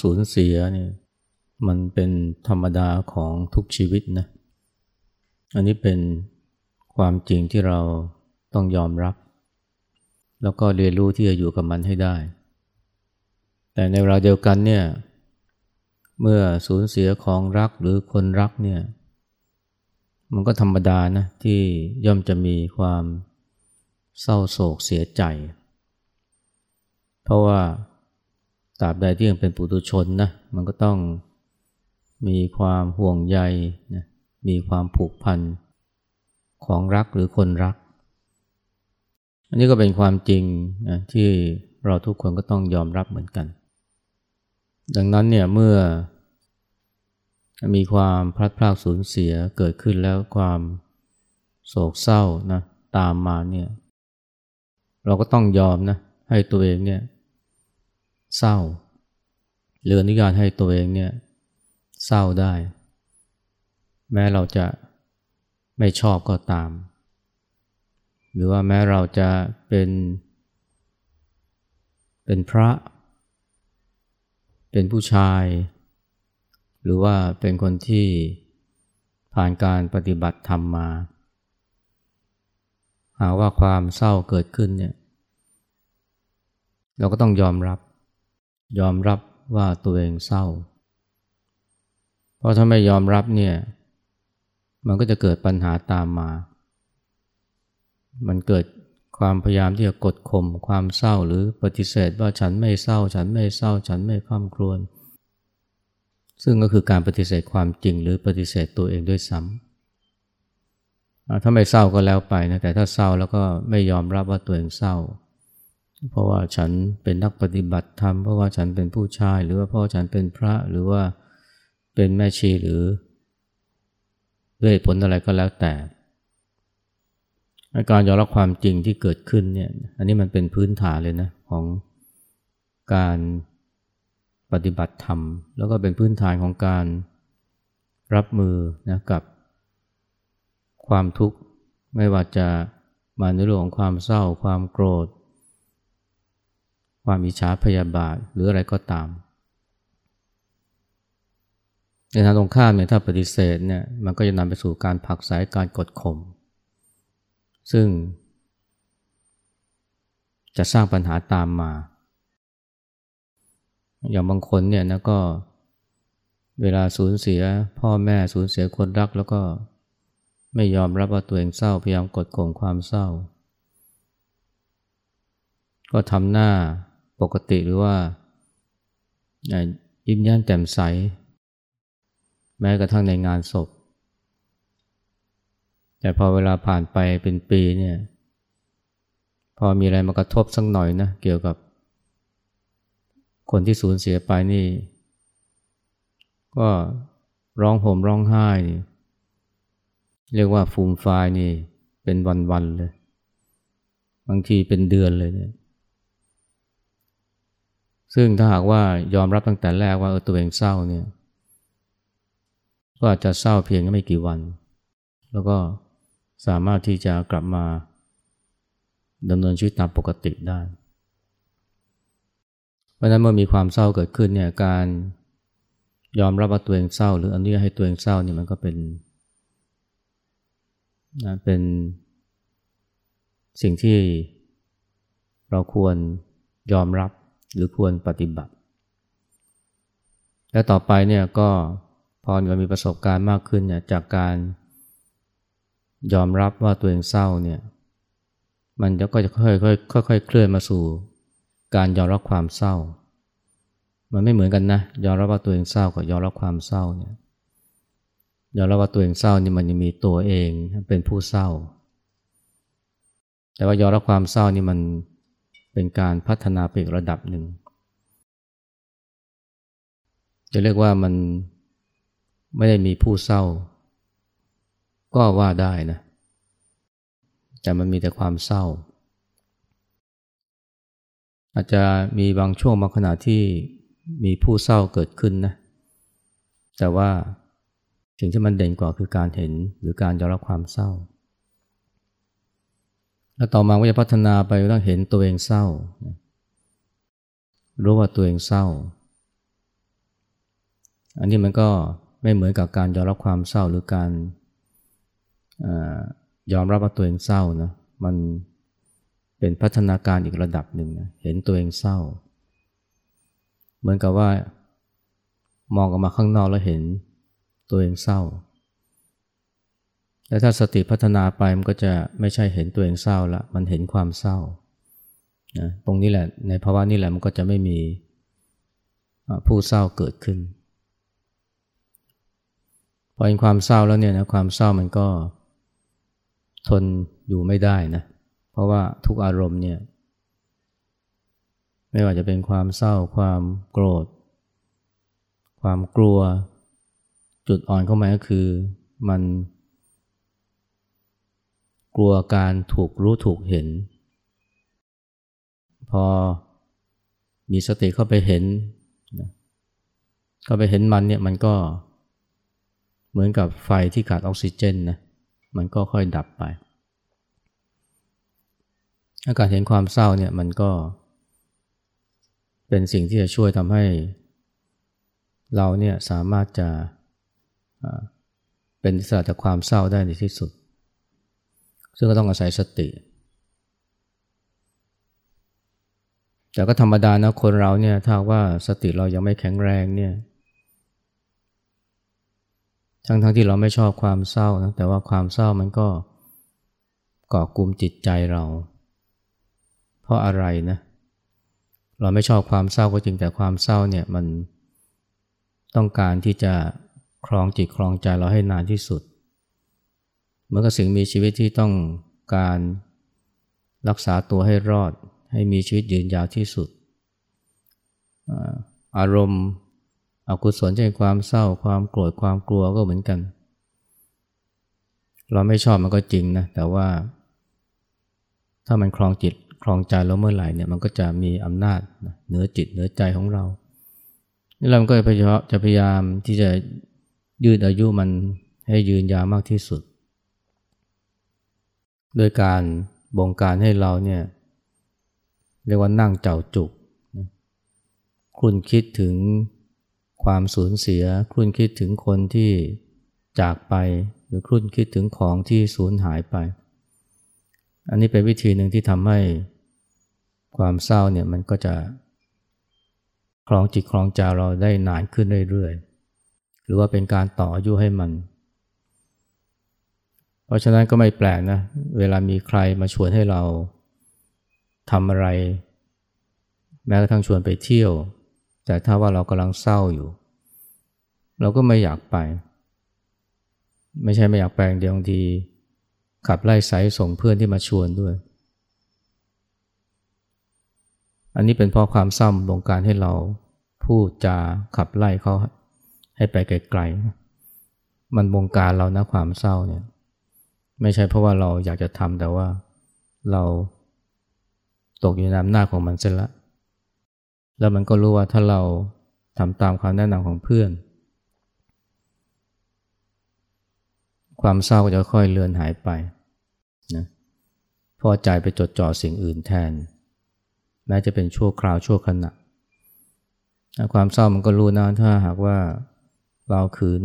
สูญเสียเนี่ยมันเป็นธรรมดาของทุกชีวิตนะ อันนี้เป็นความจริงที่เราต้องยอมรับ แล้วก็เรียนรู้ที่จะอยู่กับมันให้ได้ แต่ในเวลาเดียวกันเนี่ย เมื่อสูญเสียของรักหรือคนรักเนี่ย มันก็ธรรมดานะที่ย่อมจะมีความเศร้าโศกเสียใจ เพราะว่า ตราบใดที่ยังเป็นปุถุชนนะมันก็ต้องมีความห่วงใยนะมีความผูกพันของรักหรือคนรัก อันนี้ก็เป็นความจริงนะที่เราทุกคนก็ต้องยอมรับเหมือนกัน ดังนั้นเนี่ยเมื่อมีความพลัดพรากสูญเสียเกิดขึ้นแล้วความโศกเศร้านะตามมาเนี่ยเราก็ต้องยอมนะให้ตัวเองเนี่ย เศร้า หรืออนุญาตให้ตัวเองเนี่ยเศร้าได้ แม้เราจะไม่ชอบก็ตาม หรือว่าแม้เราจะเป็น เป็นพระ เป็นผู้ชาย หรือว่าเป็นคนที่ผ่านการปฏิบัติธรรมมา หาว่าความเศร้าเกิดขึ้นเนี่ยเราก็ต้องยอมรับ ยอมรับว่าตัวเองเศร้า เพราะถ้าไม่ยอมรับเนี่ย มันก็จะเกิดปัญหาตามมา มันเกิดความพยายามที่จะกดข่มความเศร้าหรือปฏิเสธว่าฉันไม่เศร้า ฉันไม่เศร้า ฉันไม่ข้ามครวญซึ่งก็คือการปฏิเสธความจริงหรือปฏิเสธตัวเองด้วยซ้ำถ้าไม่เศร้าก็แล้วไปนะแต่ถ้าเศร้าแล้วก็ไม่ยอมรับว่าตัวเองเศร้า เพราะว่าฉันเป็นนักปฏิบัติธรรม เพราะว่าฉันเป็นผู้ชาย หรือว่าเพราะฉันเป็นพระหรือว่าเป็นแม่ชีหรือด้วยผลอะไรก็แล้วแต่การยอมรับความจริงที่เกิดขึ้นเนี่ย อันนี้มันเป็นพื้นฐานเลยนะของการปฏิบัติธรรม แล้วก็เป็นพื้นฐานของการรับมือนะกับความทุกข์ ไม่ว่าจะมาในเรื่องของความเศร้า ความโกรธ ความอิจฉาพยาบาทหรืออะไรก็ตาม ในทางตรงข้ามเนี่ยถ้าปฏิเสธเนี่ยมันก็จะนำไปสู่การผักสายการกดข่มซึ่ง จะสร้างปัญหาตามมา อย่างบางคนเนี่ยนะก็เวลาสูญเสียพ่อแม่สูญเสียคนรักแล้วก็ไม่ยอมรับว่าตัวเองเศร้าพยายามกดข่มความเศร้า ก็ทำหน้า ปกติหรือว่ายิ้มแย้มแจ่มใส แม้กระทั่งในงานศพ แต่พอเวลาผ่านไปเป็นปีเนี่ยพอมีอะไรมากระทบสักหน่อยนะเกี่ยวกับ คนที่สูญเสียไปนี่ ก็ร้องห่มร้องไห้ เรียกว่าฟูมไฟนี่เป็นวันๆเลย บางทีเป็นเดือนเลยเนี่ย ซึ่งถ้าหากว่ายอมรับตั้งแต่แรกว่าเออตัวเองเศร้าเนี่ยก็อาจจะเศร้าเพียงไม่กี่วัน แล้วก็สามารถที่จะกลับมาดำเนินชีวิตตามปกติได้ เพราะนั้นเมื่อมีความเศร้าเกิดขึ้นเนี่ยการยอมรับว่าตัวเองเศร้า หรืออนุญาตให้ตัวเองเศร้าเนี่ยมันก็เป็นนะเป็นสิ่งที่เราควรยอมรับ หรือควรปฏิบัติ และต่อไปเนี่ยก็พอเรามีประสบการณ์มากขึ้นเนี่ยจากการยอมรับว่าตัวเองเศร้าเนี่ยมันจะก็จะค่อยๆค่อยๆเคลื่อนมาสู่ การยอมรับความเศร้า มันไม่เหมือนกันนะยอมรับว่าตัวเองเศร้ากับยอมรับความเศร้าเนี่ยยอมรับว่าตัวเองเศร้านี่มันยังมีตัวเองเป็นผู้เศร้า แต่ว่ายอมรับความเศร้านี่มัน เป็นการพัฒนาไปอีกระดับหนึ่ง จะเรียกว่ามันไม่ได้มีผู้เศร้า ก็ว่าได้นะ แต่มันมีแต่ความเศร้า อาจจะมีบางช่วงบางขณะที่มีผู้เศร้าเกิดขึ้นนะ แต่ว่าสิ่งที่มันเด่นกว่าคือการเห็นหรือการยอมรับความเศร้า แล้วต่อมาก็จะพัฒนาไปต้องเห็นตัวเองเศร้า รู้ว่าตัวเองเศร้า อันนี้มันก็ไม่เหมือนกับการยอมรับความเศร้าหรือการยอมรับว่าตัวเองเศร้านะมันเป็นพัฒนาการอีกระดับหนึ่งนะเห็นตัวเองเศร้า เหมือนกับว่ามองออกมาข้างนอกแล้วเห็นตัวเองเศร้า แล้วถ้าสติพัฒนาไปมันก็จะไม่ใช่เห็นตัวเองเศร้าละมันเห็นความเศร้านะตรงนี้แหละในภาวะนี้แหละมันก็จะไม่มีผู้เศร้าเกิดขึ้น พอเห็นความเศร้าแล้วเนี่ยนะความเศร้ามันก็ทนอยู่ไม่ได้นะเพราะว่าทุกอารมณ์เนี่ยไม่ว่าจะเป็นความเศร้า ความโกรธ ความกลัว จุดอ่อนเข้ามาก็คือมัน กลัวการถูกรู้ถูกเห็น พอมีสติเข้าไปเห็นเข้าไปเห็นมันเนี่ยมันก็เหมือนกับไฟที่ขาดออกซิเจนนะมันก็ค่อยดับไป อาการเห็นความเศร้าเนี่ยมันก็ เป็นสิ่งที่จะช่วยทำให้ เราเนี่ยสามารถจะเป็นอิสระจากความเศร้าได้ในที่สุด ซึ่งก็ต้องอาศัยสติ แต่ก็ธรรมดานะคนเราเนี่ยถ้าว่าสติเรายังไม่แข็งแรงเนี่ยทั้งๆทที่เราไม่ชอบความเศร้านะแต่ว่าความเศร้ามันก็ก่อกลุ่มจิตใจเรา เพราะอะไรนะเราไม่ชอบความเศร้าก็จริงแต่ความเศร้าเนี่ยมันต้องการที่จะครองจิตครองใจเราให้นานที่สุด เมือนกับสิ่งมีชีวิตที่ต้องการรักษาตัวให้รอด ให้มีชีวิตยืนยาวที่สุด อารมณ์อกุศลเช่นความเศร้าความโกรธความกลัวก็เหมือนกัน เราไม่ชอบมันก็จริงนะแต่ว่า ถ้ามันคลองจิตคลองใจเราเมื่อไหร่เนี่ยมันก็จะมีอำนาจเหนือจิตเหนือใจของเรานี่เราก็พยายามจะพยายามที่จะยืดอายุมันให้ยืนยาวมากที่สุด โดยการบงการให้เราเนี่ยเรียกว่านั่งเจ้าจุกคุณคิดถึงความสูญเสียครุ่นคิดถึงคนที่จากไป หรือครุ่นคิดถึงของที่สูญหายไป อันนี้เป็นวิธีหนึ่งที่ทำให้ความเศร้าเนี่ยมันก็จะคลองจิตคลองใจเราได้นานขึ้นเรื่อยๆ หรือว่าเป็นการต่ออายุให้มัน ราะฉะนั้นก็ไม่แปลกนะ เวลามีใครมาชวนให้เราทำอะไร แม้กระทั่งชวนไปเที่ยว แต่ถ้าว่าเรากำลังเศร้าอยู่ เราก็ไม่อยากไป ไม่ใช่ไม่อยากไปเดียวบางทีขับไล่สายส่งเพื่อนที่มาชวนด้วย อันนี้เป็นเพราะความเศร้าบงการให้เราพูดจาขับไล่เขาให้ไปไกลๆมันบงการเรานะความเศร้าเนี่ย ไม่ใช่เพราะว่าเราอยากจะทำแต่ว่าเราตกอยู่ในอำนาจของมันเสียล้วแล้วมันก็รู้ว่าถ้าเราทำตามคำแนะนำของเพื่อน ความเศร้าก็จะค่อยเลือนหายไปนะพอใจไปจดจ่อสิ่งอื่นแทน แม้จะเป็นชั่วคราวชั่วขณะ ความเศร้ามันก็รู้นะถ้าหากว่าเราขืน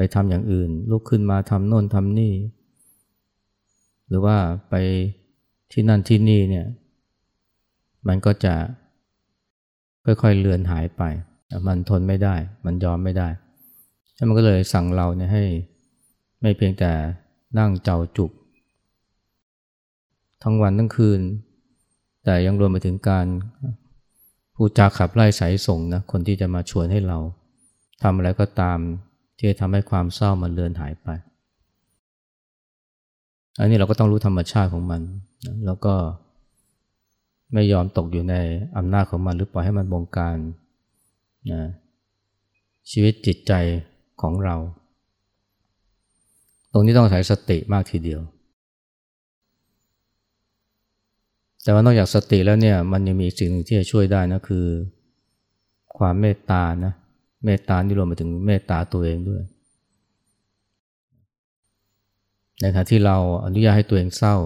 ไปทำอย่างอื่น ลุกขึ้นมาทำโน่นทำนี่ หรือว่าไปที่นั่นที่นี่เนี่ย มันก็จะค่อยๆเลือนหายไป มันทนไม่ได้ มันยอมไม่ได้แล้วมันก็เลยสั่งเราเนี่ยให้ ไม่เพียงแต่นั่งเจ้าจุก ทั้งวันทั้งคืน แต่ยังรวมไปถึงการพูดจาขับไล่สายส่งนะ คนที่จะมาชวนให้เราทำอะไรก็ตาม ที่จะทำให้ความเศร้ามันเลือนหายไป อันนี้เราก็ต้องรู้ธรรมชาติของมัน แล้วก็ไม่ยอมตกอยู่ในอำนาจของมัน หรือปล่อยให้มันบงการนะชีวิตจิตใจของเรา ตรงนี้ต้องใช้สติมากทีเดียว แต่ว่านอกจากสติแล้วเนี่ยมันยังมีสิ่งหนึ่งที่จะช่วยได้นะคือ ความเมตตานะเมตตานี่รวมไปถึงเมตตาตัวเองด้วย ในขณะที่เราอนุญาตให้ตัวเองเศร้า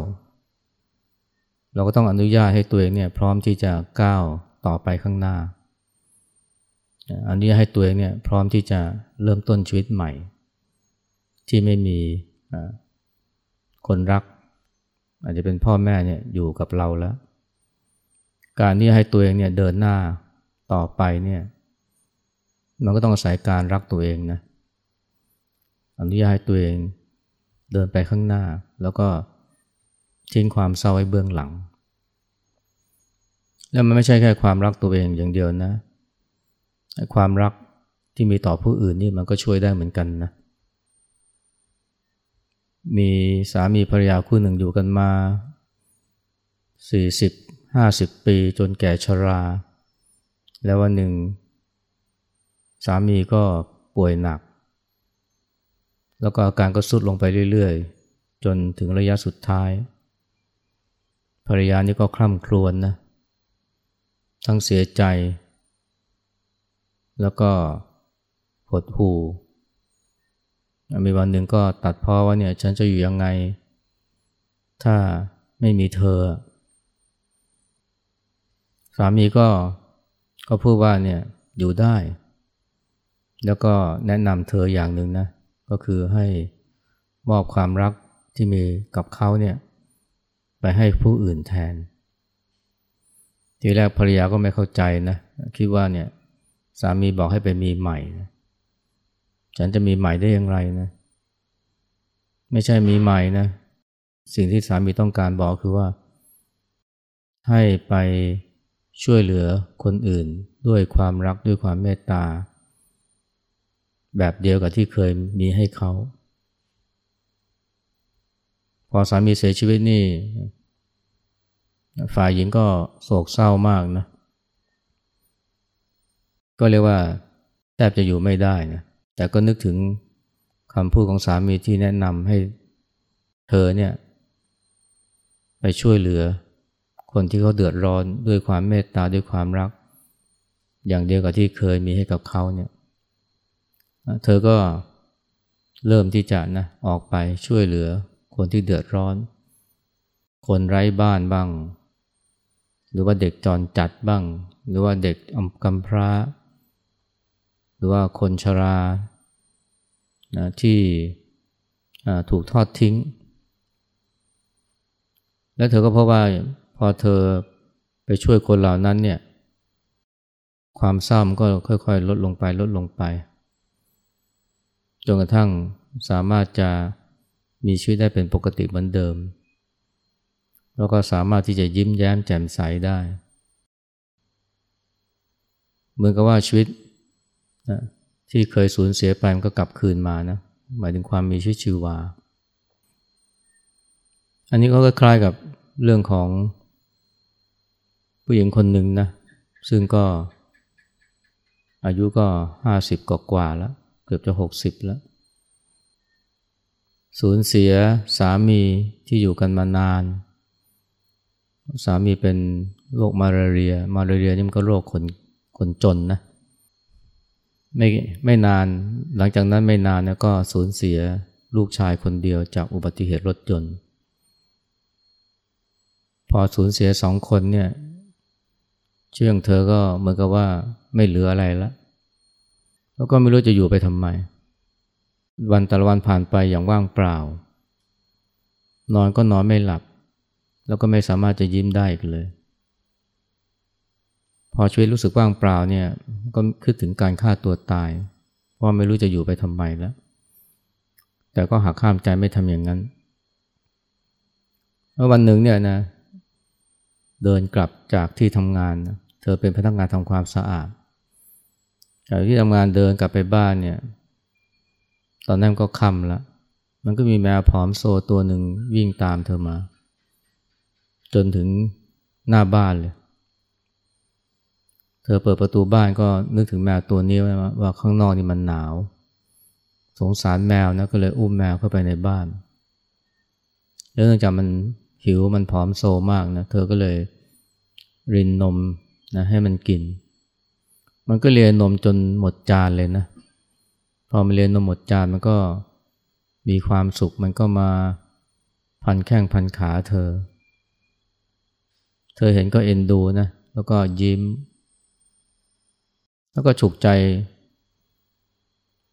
เราก็ต้องอนุญาตให้ตัวเองเนี่ยพร้อมที่จะก้าวต่อไปข้างหน้าอันนี้ให้ตัวเองเนี่ยพร้อมที่จะเริ่มต้นชีวิตใหม่ ที่ไม่มีคนรัก อาจจะเป็นพ่อแม่เนี่ยอยู่กับเราแล้ว การที่ให้ตัวเองเนี่ยเดินหน้าต่อไปเนี่ย มันก็ต้องอาศัยการรักตัวเองนะอนุญาตให้ตัวเองเดินไปข้างหน้า แล้วก็ทิ้งความเศร้าไว้เบื้องหลัง แล้วมันไม่ใช่แค่ความรักตัวเองอย่างเดียวนะ ความรักที่มีต่อผู้อื่นนี่มันก็ช่วยได้เหมือนกันนะ มีสามีภรรยาคู่หนึ่งอยู่กันมา 40-50 ปีจนแก่ชรา แล้ววันหนึ่ง สามีก็ป่วยหนัก แล้วก็อาการก็สุดลงไปเรื่อยๆ จนถึงระยะสุดท้าย ภรรยานี่ก็คร่ำครวญนนะทั้งเสียใจ แล้วก็หดหู่มีวันหนึ่งก็ตัดพ้อว่าเนี่ยฉันจะอยู่ยังไง ถ้าไม่มีเธอ สามีก็ก็พูดว่าเนี่ยอยู่ได้ แล้วก็แนะนำเธออย่างหนึ่งนะ ก็คือให้มอบความรักที่มีกับเขาเนี่ยไปให้ผู้อื่นแทน ทีแรกภรรยาก็ไม่เข้าใจนะ คิดว่าเนี่ยสามีบอกให้ไปมีใหม่นะฉันจะมีใหม่ได้อย่างไรนะ ไม่ใช่มีใหม่นะ สิ่งที่สามีต้องการบอกคือว่า ให้ไปช่วยเหลือคนอื่นด้วยความรักด้วยความเมตตา แบบเดียวกับที่เคยมีให้เขา พอสามีเสียชีวิตนี่ ฝ่ายหญิงก็โศกเศร้ามากนะ ก็เรียกว่าแทบจะอยู่ไม่ได้นะ แต่ก็นึกถึงคำพูดของสามีที่แนะนำให้เธอเนี่ย ไปช่วยเหลือ คนที่เขาเดือดร้อนด้วยความเมตตาด้วยความรัก อย่างเดียวกับที่เคยมีให้กับเขาเนี่ย เธอก็เริ่มที่จะนะออกไปช่วยเหลือคนที่เดือดร้อน คนไร้บ้านบ้าง หรือว่าเด็กจรจัดบ้าง หรือว่าเด็กกำพร้า หรือว่าคนชรานะที่ถูกทอดทิ้ง แล้วเธอก็พบว่าพอเธอไปช่วยคนเหล่านั้นเนี่ยความเศร้ามันก็ค่อยๆ ลดลงไปลดลงไป จนกระทั่งสามารถจะมีชีวิตได้เป็นปกติเหมือนเดิม แล้วก็สามารถที่จะยิ้มแย้มแจ่มใสได้ เหมือนกับว่าชีวิตนะที่เคยสูญเสียไปมันก็กลับคืนมานะ หมายถึงความมีชีวิตชีวา อันนี้ก็คล้ายกับเรื่องของผู้หญิงคนหนึ่งนะ ซึ่งก็อายุก็ห้าสิบกว่าแล้ว เกือบจะหกสิบแล้ว สูญเสียสามีที่อยู่กันมานาน สามีเป็นโรคมาลาเรีย มาลาเรียนี่มันก็โรคคนคนจนนะ ไม่ไม่นานหลังจากนั้นไม่นานนะก็สูญเสียลูกชายคนเดียวจากอุบัติเหตุรถยนต์ พอสูญเสียสองคนเนี่ยเชื่องเธอก็เหมือนกับว่าไม่เหลืออะไรแล้ว แล้วก็ไม่รู้จะอยู่ไปทำไม วันแต่ละวันผ่านไปอย่างว่างเปล่า นอนก็นอนไม่หลับ แล้วก็ไม่สามารถจะยิ้มได้อีกเลย พอชีวิตรู้สึกว่างเปล่าเนี่ยก็คิดถึงการฆ่าตัวตาย เพราะไม่รู้จะอยู่ไปทำไมแล้ว แต่ก็หักข้ามใจไม่ทำอย่างนั้นแล้ววันหนึ่งเนี่ยนะเดินกลับจากที่ทำงาน เธอเป็นพนักงานทำความสะอาด จากที่ทำงานเดินกลับไปบ้านเนี่ย ตอนนั้นก็ค่ำล้วมันก็มีแมวผอมโซตัวหนึ่งวิ่งตามเธอมา จนถึงหน้าบ้านเลย เธอเปิดประตูบ้านก็นึกถึงแมวตัวนี้ว่าว่าข้างนอกนี่มันหนาว สงสารแมวนะก็เลยอุ้มแมวเข้าไปในบ้าน แล้วเนื่องจากมันหิวมันผอมโซมากนะ เธอก็เลยรินนมนะให้มันกิน มันก็เลียนนมจนหมดจานเลยนะ พอมันเลียนนมหมดจานมันก็มีความสุขมันก็มาพันแข้งพันขาเธอ เธอเห็นก็เอ็นดูนะ แล้วก็ยิ้ม แล้วก็ฉุกใจ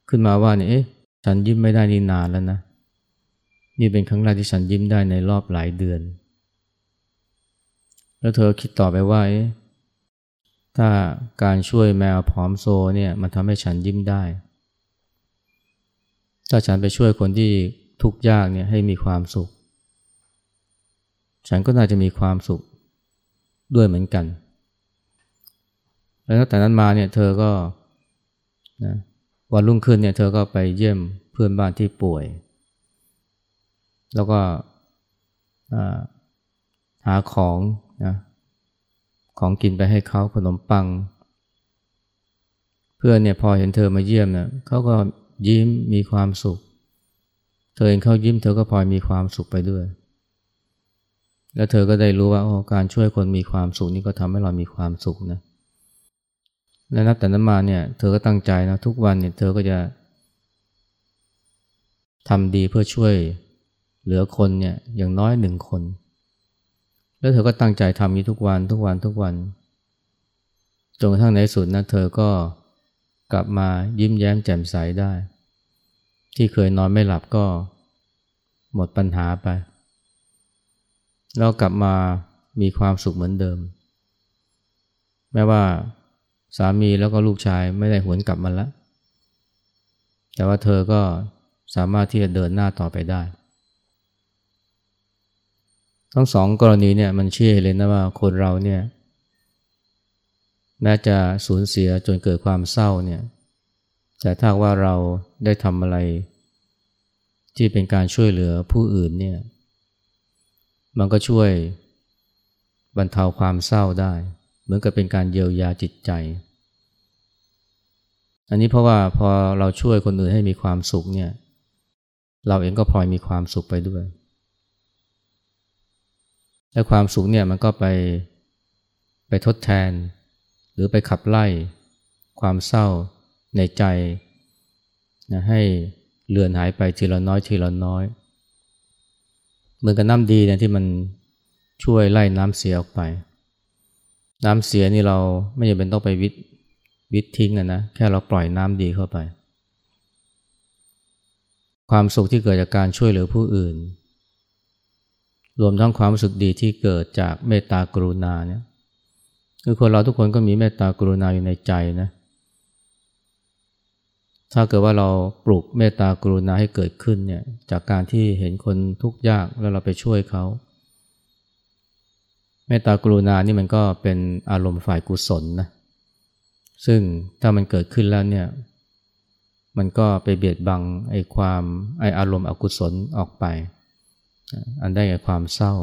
ขึ้นมาว่าเนี่ยเอ๊ะฉันยิ้มไม่ได้นี่นานแล้วนะ นี่เป็นครั้งแรกที่ฉันยิ้มได้ในรอบหลายเดือน แล้วเธอคิดต่อไปว่า ถ้าการช่วยแมวผอมโซเนี่ยมันทำให้ฉันยิ้มได้ ถ้าฉันไปช่วยคนที่ทุกข์ยากเนี่ยให้มีความสุข ฉันก็น่าจะมีความสุขด้วยเหมือนกัน แล้วตั้งแต่นั้นมาเนี่ยเธอก็นะวันรุ่งขึ้นเนี่ยเธอก็ไปเยี่ยมเพื่อนบ้านที่ป่วย แล้วก็หาของนะ ของกินไปให้เขาขนมปัง เพื่อนเนี่ยพอเห็นเธอมาเยี่ยมเนี่ยเขาก็ยิ้มมีความสุข เธอเองเขายิ้มเธอก็พลอยมีความสุขไปด้วย แล้วเธอก็ได้รู้ว่าโอ้การช่วยคนมีความสุขนี่ก็ทำให้เรามีความสุขนะและนับแต่นั้นมาเนี่ยเธอก็ตั้งใจนะทุกวันเนี่ยเธอก็จะทำดีเพื่อช่วยเหลือคนเนี่ยอย่างน้อยหนึ่งคน แล้วเธอก็ตั้งใจทำนี้ทุกวันทุกวันทุกวันจนกระทั่งในสุดนะเธอก็กลับมายิ้มแย้มแจ่มใสได้ ที่เคยนอนไม่หลับก็หมดปัญหาไป แล้วกลับมามีความสุขเหมือนเดิม แม้ว่าสามีแล้วก็ลูกชายไม่ได้หวนกลับมาแล้ว แต่ว่าเธอก็สามารถที่จะเดินหน้าต่อไปได้ ทั้งสองกรณีเนี่ยมันเชื่อเลยนะว่าคนเราเนี่ยแม้จะสูญเสียจนเกิดความเศร้าเนี่ยแต่ถ้าว่าเราได้ทำอะไร ที่เป็นการช่วยเหลือผู้อื่นเนี่ยมันก็ช่วยบรรเทาความเศร้าได้ เหมือนกับเป็นการเยียวยาจิตใจ อันนี้เพราะว่าพอเราช่วยคนอื่นให้มีความสุขเนี่ยเราเองก็พลอยมีความสุขไปด้วย และความสุขเนี่ยมันก็ไปไปทดแทน หรือไปขับไล่ความเศร้าในใจนะให้เลือนหายไปทีละน้อยทีละน้อย เหมือนกับน้ำดีเนี่ยที่มันช่วยไล่น้ำเสียออกไป น้ำเสียนี่เราไม่จำเป็นต้องไปวิทวิททิ้งนะแค่เราปล่อยน้ำดีเข้าไป ความสุขที่เกิดจากการช่วยเหลือผู้อื่น รวมทั้งความรู้สึกดีที่เกิดจากเมตตากรุณาเนี่ยคือคนเราทุกคนก็มีเมตตากรุณาอยู่ในใจนะถ้าเกิดว่าเราปลูกเมตตากรุณาให้เกิดขึ้นเนี่ยจากการที่เห็นคนทุกข์ยากแล้วเราไปช่วยเขาเมตตากรุณานี่มันก็เป็นอารมณ์ฝ่ายกุศลนะซึ่งถ้ามันเกิดขึ้นแล้วเนี่ยมันก็ไปเบียดบังไอ้ความไอ้อารมณ์อกุศลออกไป อันได้แก่ความเศร้า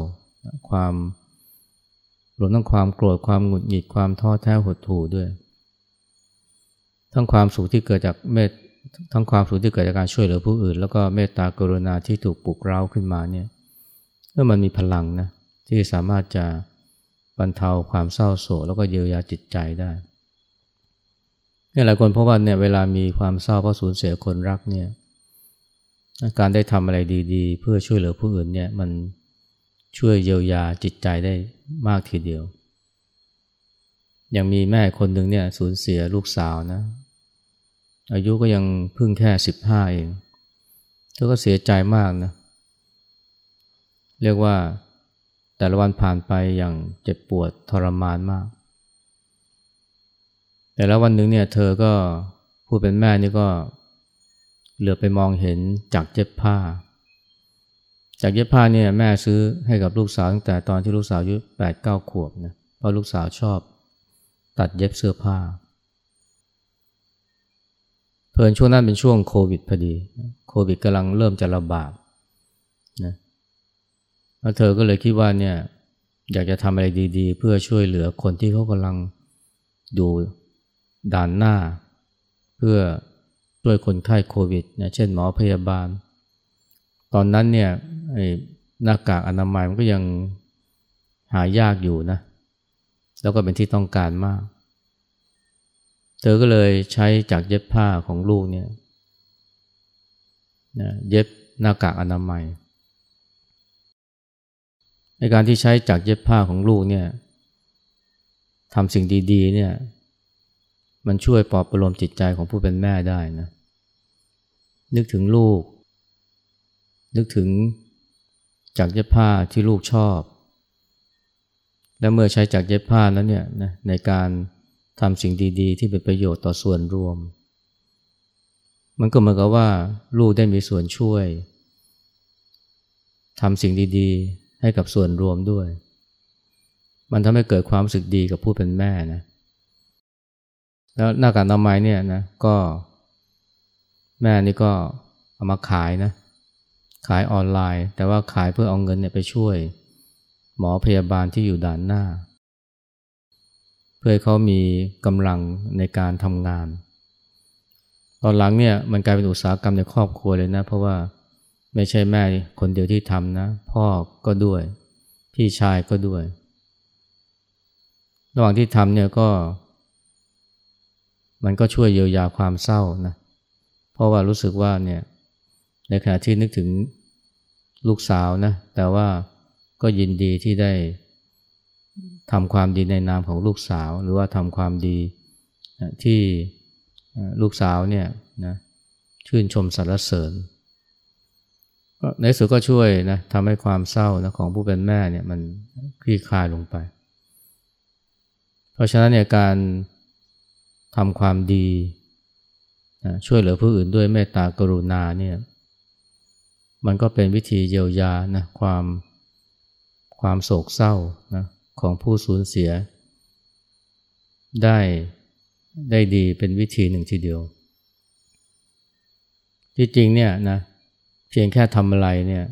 ความรวมทั้งความโกรธความหงุดหงิดความท้อแท้หดหู่ด้วย ทั้งความสุขที่เกิดจากเมตทั้งความสุขที่เกิดจากการช่วยเหลือผู้อื่น แล้วก็เมตตากรุณาที่ถูกปลุกเร้าขึ้นมาเนี่ยเมื่อมันมีพลังนะที่สามารถจะบรรเทาความเศร้าโศกแล้วก็เยียวยาจิตใจได้เนี่ยหลายคนเพราะว่าเนี่ยเวลามีความเศร้าเพราะสูญเสียคนรักเนี่ย การได้ทำอะไรดีๆ เพื่อช่วยเหลือผู้อื่นเนี่ยมันช่วยเยียวยาจิตใจได้มากทีเดียว ยังมีแม่คนหนึ่งเนี่ยสูญเสียลูกสาวนะ อายุก็ยังเพิ่งแค่สิบห้าเอง เธอก็เสียใจมากนะ เรียกว่าแต่ละวันผ่านไปอย่างเจ็บปวดทรมานมาก แต่แล้ววันหนึ่งเนี่ยเธอก็ผู้เป็นแม่นี่ก็ เหลือไปมองเห็นจากเย็บผ้า จากเย็บผ้าเนี่ยแม่ซื้อให้กับลูกสาวตั้งแต่ตอนที่ลูกสาวอายุแปดเก้าขวบนะเพราะลูกสาวชอบตัดเย็บเสื้อผ้า เพลินช่วงนั้นเป็นช่วงโควิดพอดี โควิดกำลังเริ่มจะระบาดนะแล้วเธอก็เลยคิดว่าเนี่ยอยากจะทำอะไรดีๆ เพื่อช่วยเหลือคนที่เขากำลังอยู่ด่านหน้า เพื่อ วยคนไข้โควิดนะเช่นหมอพยาบาล ตอนนั้นเนี่ยหน้ากากอนามัยมันก็ยังหายากอยู่นะ แล้วก็เป็นที่ต้องการมาก เธอก็เลยใช้จากเย็บผ้าของลูกเนี่ยนะเย็บหน้ากากอนามัย ในการที่ใช้จากเย็บผ้าของลูกเนี่ยทำสิ่งดีๆเนี่ยมันช่วยปลอบประโลมจิตใจของผู้เป็นแม่ได้นะ นึกถึงลูก นึกถึงจากเย็บผ้าที่ลูกชอบ และเมื่อใช้จากเย็บผ้านั้นเนี่ยนะในการทำสิ่งดี ๆ ที่เป็นประโยชน์ต่อส่วนรวม มันก็เหมือนกับว่าลูกได้มีส่วนช่วยทำสิ่งดีๆ ให้กับส่วนรวมด้วย มันทำให้เกิดความรู้สึกดีกับผู้เป็นแม่นะ แล้วหน้ากากอนามัยเนี่ยนะก็ แม่นี่ก็เอามาขายนะ ขายออนไลน์ แต่ว่าขายเพื่อเอาเงินเนี่ยไปช่วย หมอพยาบาลที่อยู่ด่านหน้า เพื่อให้เขามีกำลังในการทำงาน ตอนหลังเนี่ยมันกลายเป็นอุตสาหกรรมในครอบครัวเลยนะ เพราะว่าไม่ใช่แม่คนเดียวที่ทำนะ พ่อก็ด้วย พี่ชายก็ด้วย ระหว่างที่ทำเนี่ยก็ มันก็ช่วยเยียวยาความเศร้านะเพราะว่ารู้สึกว่าเนี่ยในขณะที่นึกถึงลูกสาวนะ แต่ว่าก็ยินดีที่ได้ทำความดีในนามของลูกสาว หรือว่าทำความดีที่ลูกสาวเนี่ยนะชื่นชมสรรเสริญในสุดก็ช่วยนะทำให้ความเศร้านะของผู้เป็นแม่เนี่ยมันคลี่คลายลงไป เพราะฉะนั้นเนี่ยการทำความดี ช่วยเหลือผู้อื่นด้วยเมตตากรุณาเนี่ยมันก็เป็นวิธีเยียวยานะความความโศกเศร้านะของผู้สูญเสีย ได้ได้ดีเป็นวิธีหนึ่งทีเดียว ที่จริงเนี่ยนะเพียงแค่ทำอะไรเนี่ย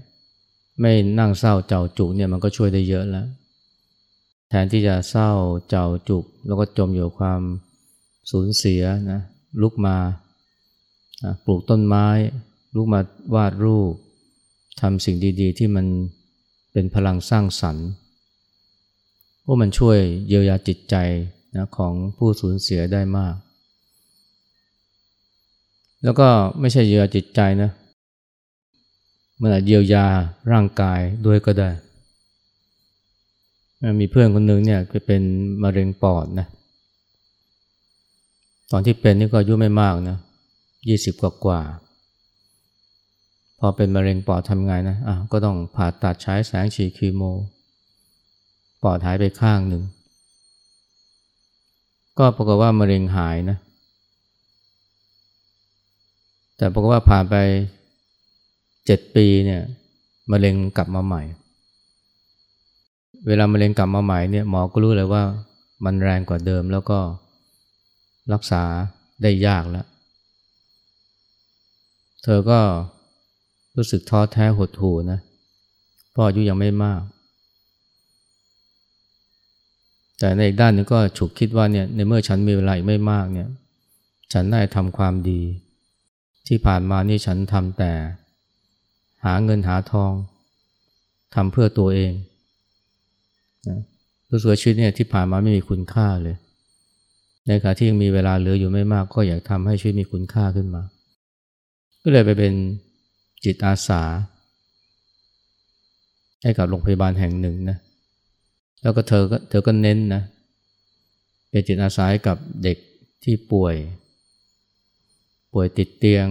ไม่นั่งเศร้าเจ้าจุกเนี่ยมันก็ช่วยได้เยอะแล้ว แทนที่จะเศร้าเจ้าจุก แล้วก็จมอยู่ความสูญเสียนะลุกมา ปลูกต้นไม้ลุกมาวาดรูปทำสิ่งดีๆ ที่มันเป็นพลังสร้างสรรค์ว่ามันช่วยเยียวยาจิตใจนะของผู้สูญเสียได้มาก แล้วก็ไม่ใช่เยียวยาจิตใจนะมันอาจเยียวยาร่างกายด้วยก็ได้ มีเพื่อนคนหนึ่งเนี่ยคือเป็นมะเร็งปอดนะตอนที่เป็นนี่ก็อายุไม่มากนะ ยี่สิบกว่ากว่า พอเป็นมะเร็งปอดทำไงนะอะก็ต้องผ่าตัดใช้แสงฉีดคีโม ปอดหายไปข้างหนึ่ง ก็ปรากฏว่ามะเร็งหายนะ แต่ปรากฏว่าผ่านไปเจ็ดปีเนี่ยมะเร็งกลับมาใหม่ เวลามะเร็งกลับมาใหม่เนี่ยหมอก็รู้เลยว่ามันแรงกว่าเดิมแล้วก็รักษาได้ยากแล้ว เธอก็รู้สึกท้อแท้หดหู่นะเพราะอายุยังไม่มาก แต่ในอีกด้านนึงก็ฉุกคิดว่าเนี่ยในเมื่อฉันมีเวลาอีกไม่มากเนี่ย ฉันได้ทำความดี ที่ผ่านมานี่ฉันทำแต่ หาเงินหาทองทำเพื่อตัวเองนะรู้สึกชีวิตเนี่ยที่ผ่านมาไม่มีคุณค่าเลย ในขณะที่ยังมีเวลาเหลืออยู่ไม่มากก็อยากทำให้ชีวิตมีคุณค่าขึ้นมา ก็เลยไปเป็นจิตอาสา ให้กับโรงพยาบาลแห่งหนึ่งนะแล้วก็เธอก็เธอก็เน้นนะเป็นจิตอาสาให้กับเด็กที่ป่วย ป่วยติดเตียง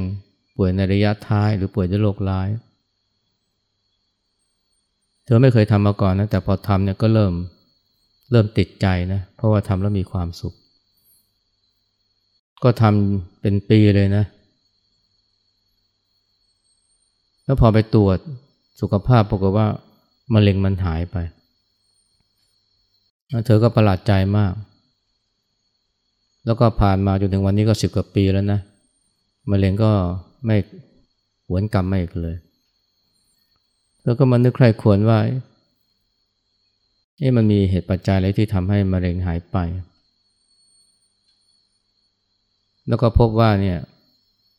ป่วยในระยะท้ายหรือป่วยด้วยโรคร้าย เธอไม่เคยทำมาก่อนนะแต่พอทำเนี่ยก็เริ่มเริ่มติดใจนะเพราะว่าทำแล้วมีความสุข ก็ทำเป็นปีเลยนะ แล้วพอไปตรวจสุขภาพปรากฏว่ามะเร็งมันหายไป เธอก็ประหลาดใจมาก แล้วก็ผ่านมาจนถึงวันนี้ก็สิบกว่าปีแล้วนะมะเร็งก็ไม่หวนกลับมาอีกเลยแล้วก็มานึกใครควรว่าเอ๊ะมันมีเหตุปัจจัยอะไรที่ทำให้มะเร็งหายไป แล้วก็พบว่าเนี่ย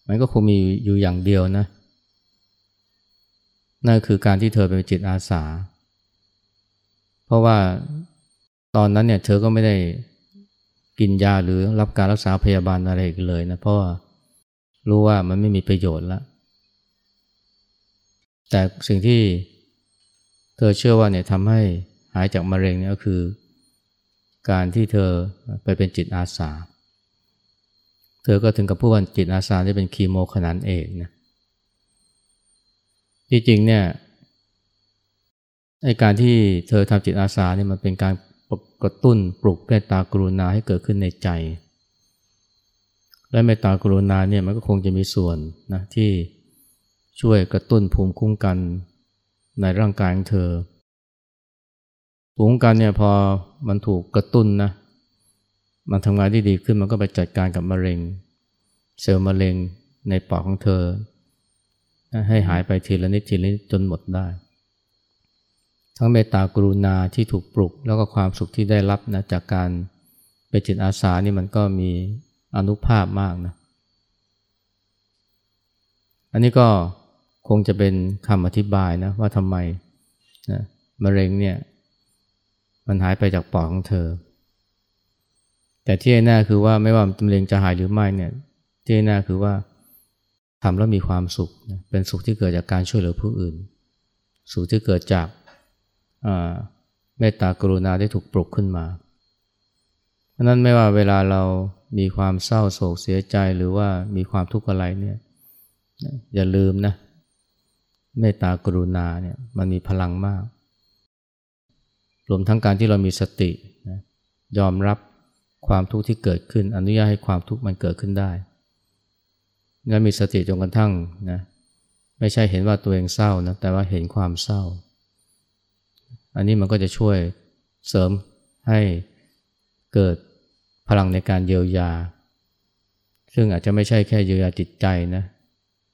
มันก็คงมีอยู่อย่างเดียวนะ นั่นคือการที่เธอเป็นจิตอาสา เพราะว่าตอนนั้นเนี่ยเธอก็ไม่ได้กินยาหรือรับการรักษาพยาบาลอะไรอีกเลยนะเพราะว่ารู้ว่ามันไม่มีประโยชน์แล้ว แต่สิ่งที่เธอเชื่อว่าเนี่ยทำให้หายจากมะเร็งเนี่ยก็คือ การที่เธอไปเป็นจิตอาสา เธอก็ถึงกับผู้วันจิตอาสาที่เป็นคีโมขนาดเอกนะ จริงเนี่ยไอการที่เธอทำจิตอาสาเนี่ยมันเป็นการกระตุ้นปลุกเมตตากรุณาให้เกิดขึ้นในใจ และเมตตากรุณาเนี่ยมันก็คงจะมีส่วนนะที่ช่วยกระตุ้นภูมิคุ้มกันในร่างกายของเธอ ภูมิคุ้มกันเนี่ยพอมันถูกกระตุ้นนะมันทำงานที่ดีขึ้นมันก็ไปจัดการกับมะเร็ง เซลล์มะเร็งในปอดของเธอ ให้หายไปทีละนิดทีละนิดจนหมดได้ ทั้งเมตตากรุณาที่ถูกปลุก แล้วก็ความสุขที่ได้รับนะจากการเป็นจิตอาสานี่มันก็มีอนุภาพมากนะ อันนี้ก็คงจะเป็นคำอธิบายนะว่าทำไมนะมะเร็งเนี่ยมันหายไปจากปอดของเธอ แต่ที่แน่คือว่าไม่ว่ามะเร็งจะหายหรือไม่เนี่ยที่แน่คือว่าำแล้วมีความสุข เป็นสุขที่เกิดจากการช่วยเหลือผู้อื่น สุขที่เกิดจากเมตตากรุณาได้ถูกปลุกขึ้นมาเพราะนั้นไม่ว่าเวลาเรามีความเศร้าโศกเสียใจหรือว่ามีความทุกข์อะไรเนี่ยอย่าลืมนะเมตตากรุณาเนี่ยมันมีพลังมาก รวมทั้งการที่เรามีสตินะยอมรับความทุกข์ที่เกิดขึ้น อนุญาตให้ความทุกข์มันเกิดขึ้นได้ และมีสติจนกระทั่งนะไม่ใช่เห็นว่าตัวเองเศร้านะแต่ว่าเห็นความเศร้า อันนี้มันก็จะช่วยเสริมให้เกิดพลังในการเยียวยา ซึ่งอาจจะไม่ใช่แค่เยียวยาจิตใจนะ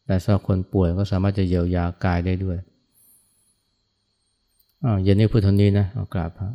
แต่สำหรับคนป่วยก็สามารถจะเยียวยากายได้ด้วยอ่าเย็นนี้พูดเท่านี้นะเอากราบพระ